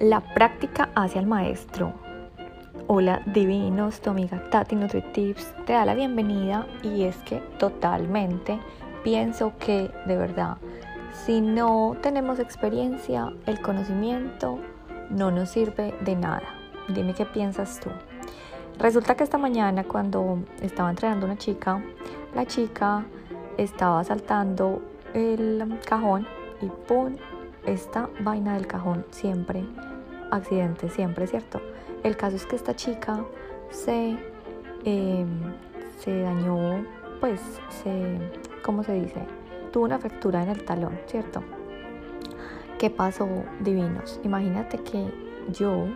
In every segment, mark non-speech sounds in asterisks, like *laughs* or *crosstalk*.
La práctica hacia el maestro. Hola divinos, tu amiga Tati NutriTips te da la bienvenida y es que totalmente pienso que de verdad si no tenemos experiencia, el conocimiento no nos sirve de nada. Dime qué piensas tú. Resulta que esta mañana cuando estaba entrenando una chica, la chica estaba saltando el cajón y ¡pum! esta vaina del cajón siempre, accidente siempre, ¿cierto? El caso es que esta chica se, em, se dañó, pues, se, ¿cómo se dice? Tuvo una fractura en el talón, ¿cierto? ¿Qué pasó, divinos? Imagínate que yo,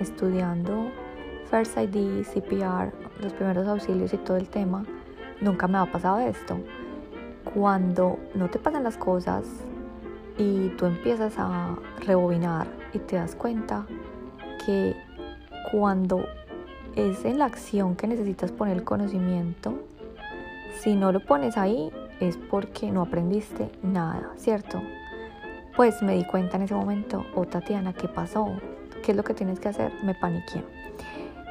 estudiando First ID, CPR, los primeros auxilios y todo el tema, nunca me ha pasado esto. Cuando no te pasan las cosas, y tú empiezas a rebobinar y te das cuenta que cuando es en la acción que necesitas poner el conocimiento, si no lo pones ahí es porque no aprendiste nada, ¿cierto? Pues me di cuenta en ese momento, oh Tatiana, ¿qué pasó? ¿Qué es lo que tienes que hacer? Me paniqué.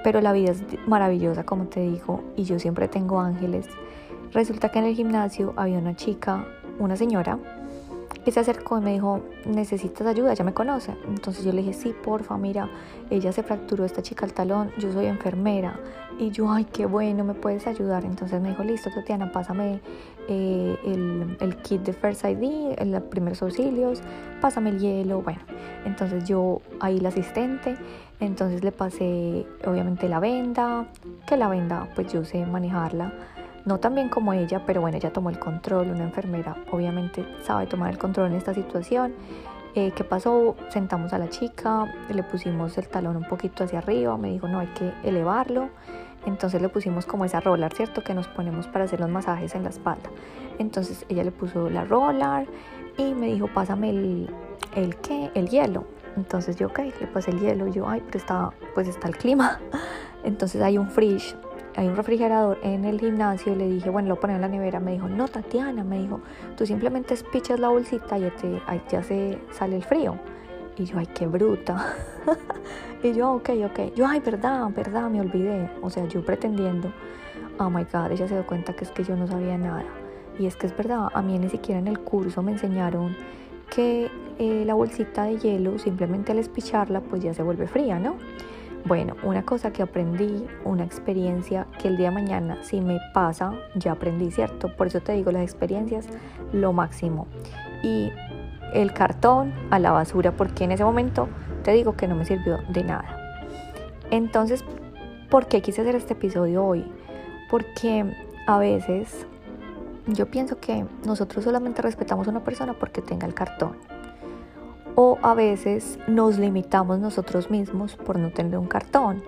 Pero la vida es maravillosa, como te digo, y yo siempre tengo ángeles. Resulta que en el gimnasio había una chica, una señora, y se acercó y me dijo, necesitas ayuda, ya me conoce. Entonces yo le dije, sí, porfa, mira, ella se fracturó esta chica el talón, yo soy enfermera. Y yo, ay, qué bueno, me puedes ayudar. Entonces me dijo, listo, Tatiana, pásame eh, el, el, kit de First ID, los primeros auxilios, pásame el hielo. Bueno, entonces yo ahí la asistente, entonces le pasé obviamente la venda, que la venda pues yo sé manejarla no tan bien como ella, pero bueno, ella tomó el control, una enfermera obviamente sabe tomar el control en esta situación. Eh, ¿Qué pasó? Sentamos a la chica, le pusimos el talón un poquito hacia arriba, me dijo no hay que elevarlo, entonces le pusimos como esa roller, ¿cierto? Que nos ponemos para hacer los masajes en la espalda. Entonces ella le puso la roller y me dijo pásame el, el qué, el hielo. Entonces yo, ok, le pasé el hielo, yo, ay, pero está, pues está el clima. *laughs* Entonces hay un fridge hay un refrigerador en el gimnasio le dije, bueno, lo pongo en la nevera. Me dijo, no, Tatiana, me dijo, tú simplemente espichas la bolsita y ya, se sale el frío. Y yo, ay, qué bruta. *laughs* y yo, ok, ok. Yo, ay, verdad, verdad, me olvidé. O sea, yo pretendiendo. Oh my God, ella se dio cuenta que es que yo no sabía nada. Y es que es verdad, a mí ni siquiera en el curso me enseñaron que eh, la bolsita de hielo, simplemente al espicharla, pues ya se vuelve fría, ¿no? Bueno, una cosa que aprendí, una experiencia que el día de mañana si me pasa, ya aprendí, ¿cierto? Por eso te digo, las experiencias, lo máximo. Y el cartón a la basura, porque en ese momento te digo que no me sirvió de nada. Entonces, ¿por qué quise hacer este episodio hoy? Porque a veces yo pienso que nosotros solamente respetamos a una persona porque tenga el cartón o a veces nos limitamos nosotros mismos por no tener un cartón.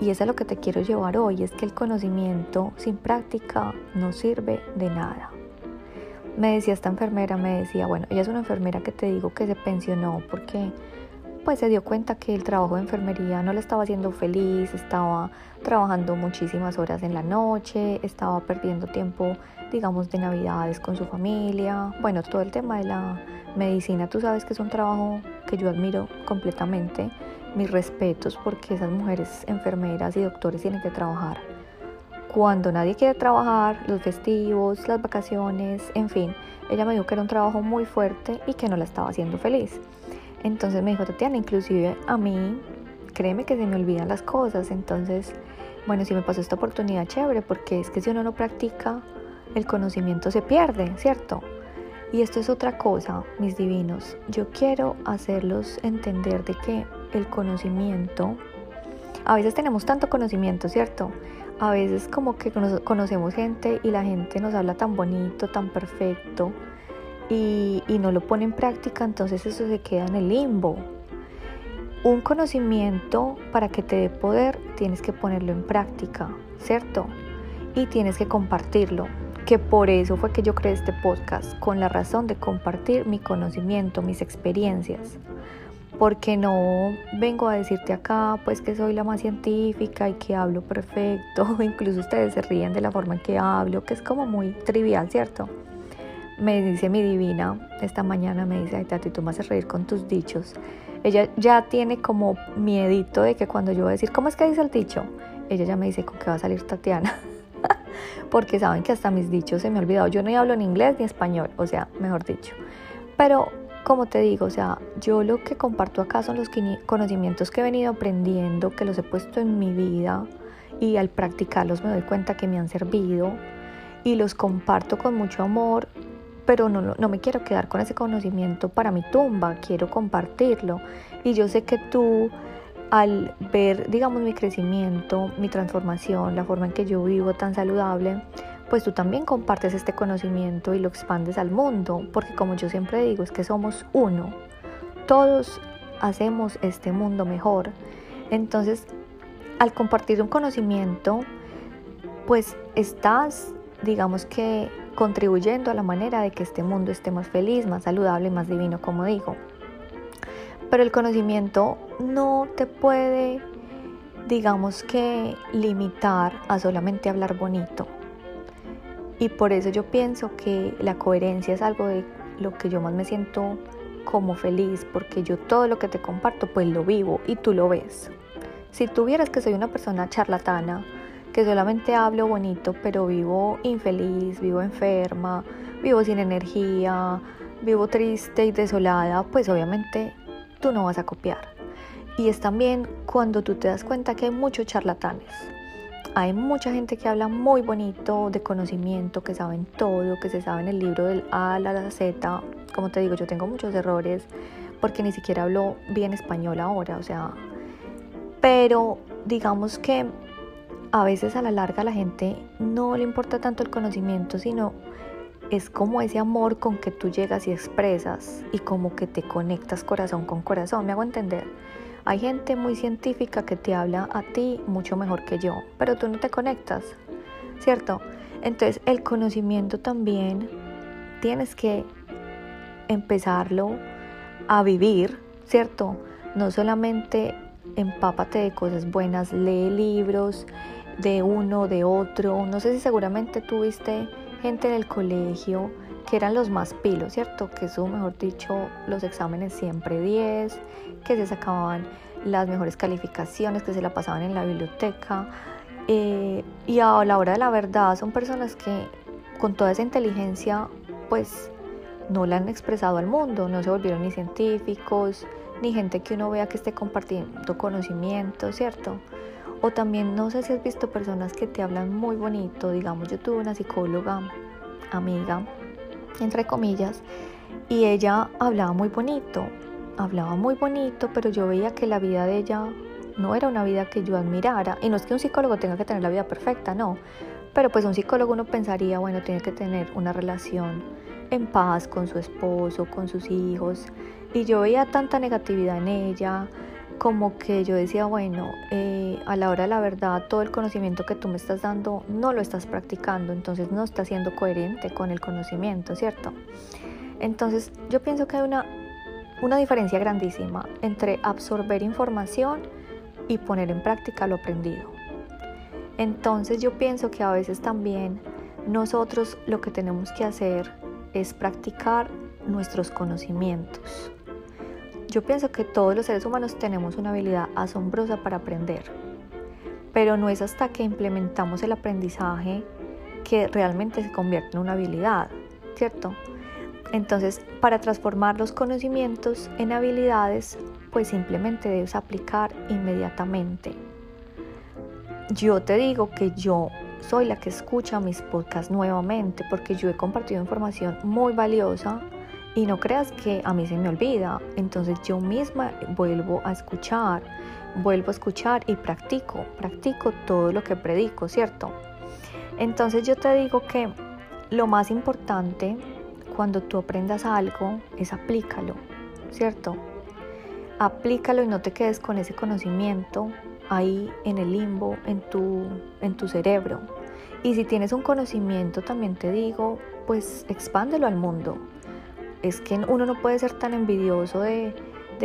Y eso es lo que te quiero llevar hoy, es que el conocimiento sin práctica no sirve de nada. Me decía esta enfermera, me decía, bueno, ella es una enfermera que te digo que se pensionó porque pues se dio cuenta que el trabajo de enfermería no le estaba haciendo feliz, estaba trabajando muchísimas horas en la noche, estaba perdiendo tiempo, digamos, de navidades con su familia, bueno, todo el tema de la medicina, tú sabes que es un trabajo que yo admiro completamente. Mis respetos porque esas mujeres enfermeras y doctores tienen que trabajar. Cuando nadie quiere trabajar, los festivos, las vacaciones, en fin, ella me dijo que era un trabajo muy fuerte y que no la estaba haciendo feliz. Entonces me dijo, Tatiana, inclusive a mí, créeme que se me olvidan las cosas. Entonces, bueno, si me pasó esta oportunidad, chévere, porque es que si uno no practica, el conocimiento se pierde, ¿cierto? Y esto es otra cosa, mis divinos. Yo quiero hacerlos entender de que el conocimiento, a veces tenemos tanto conocimiento, ¿cierto? A veces como que conocemos gente y la gente nos habla tan bonito, tan perfecto y, no lo pone en práctica, entonces eso se queda en el limbo. Un conocimiento para que te dé poder tienes que ponerlo en práctica, ¿cierto? Y tienes que compartirlo que por eso fue que yo creé este podcast, con la razón de compartir mi conocimiento, mis experiencias. Porque no vengo a decirte acá, pues que soy la más científica y que hablo perfecto, *laughs* incluso ustedes se ríen de la forma en que hablo, que es como muy trivial, ¿cierto? Me dice mi divina, esta mañana me dice, ay Tati, tú me haces reír con tus dichos. ella ya tiene como miedito de que cuando yo voy a decir, ¿cómo es que dice el dicho? Ella ya me dice con qué va a salir Tatiana. *laughs* Porque saben que hasta mis dichos se me han olvidado. Yo no hablo ni inglés ni español, o sea, mejor dicho. Pero como te digo, o sea, yo lo que comparto acá son los conocimientos que he venido aprendiendo, que los he puesto en mi vida y al practicarlos me doy cuenta que me han servido y los comparto con mucho amor, pero no, no me quiero quedar con ese conocimiento para mi tumba, quiero compartirlo. Y yo sé que tú, al ver, digamos, mi crecimiento, mi transformación, la forma en que yo vivo tan saludable, pues tú también compartes este conocimiento y lo expandes al mundo, porque como yo siempre digo, es que somos uno, todos hacemos este mundo mejor. Entonces, al compartir un conocimiento, pues estás, digamos que, contribuyendo a la manera de que este mundo esté más feliz, más saludable, más divino, como digo. Pero el conocimiento no te puede, digamos que, limitar a solamente hablar bonito. Y por eso yo pienso que la coherencia es algo de lo que yo más me siento como feliz, porque yo todo lo que te comparto pues lo vivo y tú lo ves. Si tú vieras que soy una persona charlatana, que solamente hablo bonito, pero vivo infeliz, vivo enferma, vivo sin energía, vivo triste y desolada, pues obviamente tú no vas a copiar. Y es también cuando tú te das cuenta que hay muchos charlatanes, hay mucha gente que habla muy bonito de conocimiento, que saben todo, que se saben el libro del A a la Z. Como te digo, yo tengo muchos errores porque ni siquiera hablo bien español ahora, o sea, pero digamos que a veces a la larga a la gente no le importa tanto el conocimiento, sino es como ese amor con que tú llegas y expresas y como que te conectas corazón con corazón, me hago entender. Hay gente muy científica que te habla a ti mucho mejor que yo, pero tú no te conectas, ¿cierto? Entonces el conocimiento también tienes que empezarlo a vivir, ¿cierto? No solamente empápate de cosas buenas, lee libros de uno, de otro. No sé si seguramente tuviste gente del colegio que eran los más pilos, ¿cierto? Que eso, mejor dicho, los exámenes siempre 10, que se sacaban las mejores calificaciones, que se la pasaban en la biblioteca. Eh, y a la hora de la verdad son personas que con toda esa inteligencia, pues no la han expresado al mundo, no se volvieron ni científicos, ni gente que uno vea que esté compartiendo conocimiento, ¿cierto? O también no sé si has visto personas que te hablan muy bonito, digamos, yo tuve una psicóloga amiga entre comillas, y ella hablaba muy bonito, hablaba muy bonito, pero yo veía que la vida de ella no era una vida que yo admirara. Y no es que un psicólogo tenga que tener la vida perfecta, no. Pero pues un psicólogo uno pensaría, bueno, tiene que tener una relación en paz con su esposo, con sus hijos. Y yo veía tanta negatividad en ella, como que yo decía, bueno, eh, a la hora de la verdad, todo el conocimiento que tú me estás dando no lo estás practicando, entonces no está siendo coherente con el conocimiento, ¿cierto? Entonces yo pienso que hay una, una diferencia grandísima entre absorber información y poner en práctica lo aprendido. Entonces yo pienso que a veces también nosotros lo que tenemos que hacer es practicar nuestros conocimientos. Yo pienso que todos los seres humanos tenemos una habilidad asombrosa para aprender, pero no es hasta que implementamos el aprendizaje que realmente se convierte en una habilidad, ¿cierto? Entonces, para transformar los conocimientos en habilidades, pues simplemente debes aplicar inmediatamente. Yo te digo que yo soy la que escucha mis podcasts nuevamente porque yo he compartido información muy valiosa y no creas que a mí se me olvida. Entonces yo misma vuelvo a escuchar, vuelvo a escuchar y practico, practico todo lo que predico, ¿cierto? Entonces yo te digo que lo más importante cuando tú aprendas algo es aplícalo, ¿cierto? Aplícalo y no te quedes con ese conocimiento ahí en el limbo, en tu, en tu cerebro. Y si tienes un conocimiento, también te digo, pues expándelo al mundo, es que uno no puede ser tan envidioso de,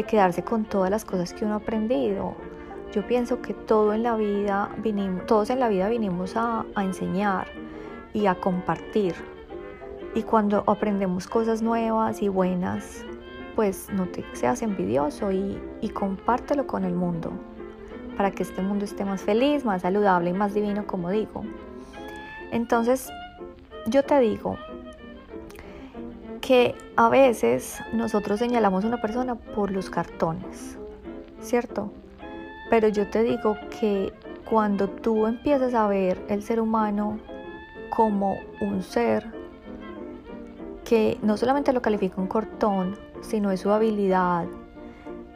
quedarse con todas las cosas que uno ha aprendido. Yo pienso que todo en la vida vinimos, todos en la vida vinimos a, a enseñar y a compartir. Y cuando aprendemos cosas nuevas y buenas, pues no te seas envidioso y, y compártelo con el mundo para que este mundo esté más feliz, más saludable y más divino, como digo. Entonces, yo te digo que a veces nosotros señalamos a una persona por los cartones, ¿cierto? Pero yo te digo que cuando tú empiezas a ver el ser humano como un ser que no solamente lo califica un cartón, sino es su habilidad,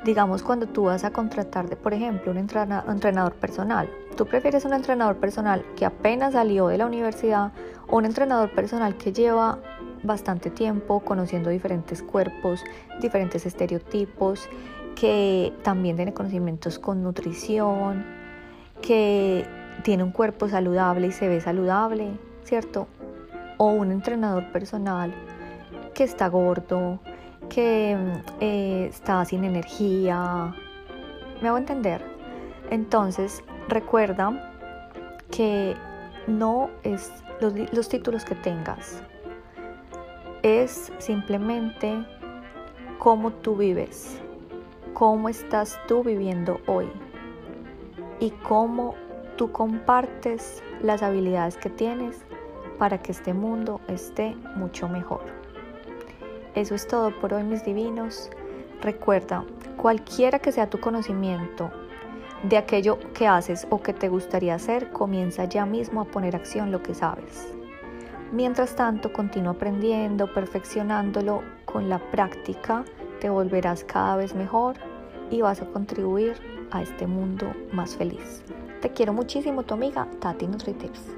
digamos cuando tú vas a contratar, por ejemplo, un entrenador personal, tú prefieres un entrenador personal que apenas salió de la universidad o un entrenador personal que lleva bastante tiempo conociendo diferentes cuerpos, diferentes estereotipos, que también tiene conocimientos con nutrición, que tiene un cuerpo saludable y se ve saludable, ¿cierto? O un entrenador personal que está gordo, que eh, está sin energía. ¿Me hago entender? Entonces, recuerda que no es los, los títulos que tengas, es simplemente cómo tú vives, cómo estás tú viviendo hoy y cómo tú compartes las habilidades que tienes para que este mundo esté mucho mejor. Eso es todo por hoy, mis divinos. Recuerda, cualquiera que sea tu conocimiento de aquello que haces o que te gustaría hacer, comienza ya mismo a poner acción lo que sabes. Mientras tanto, continúa aprendiendo, perfeccionándolo con la práctica, te volverás cada vez mejor y vas contribuir a este mundo más feliz. Te quiero muchísimo, tu amiga Tati NutriTips.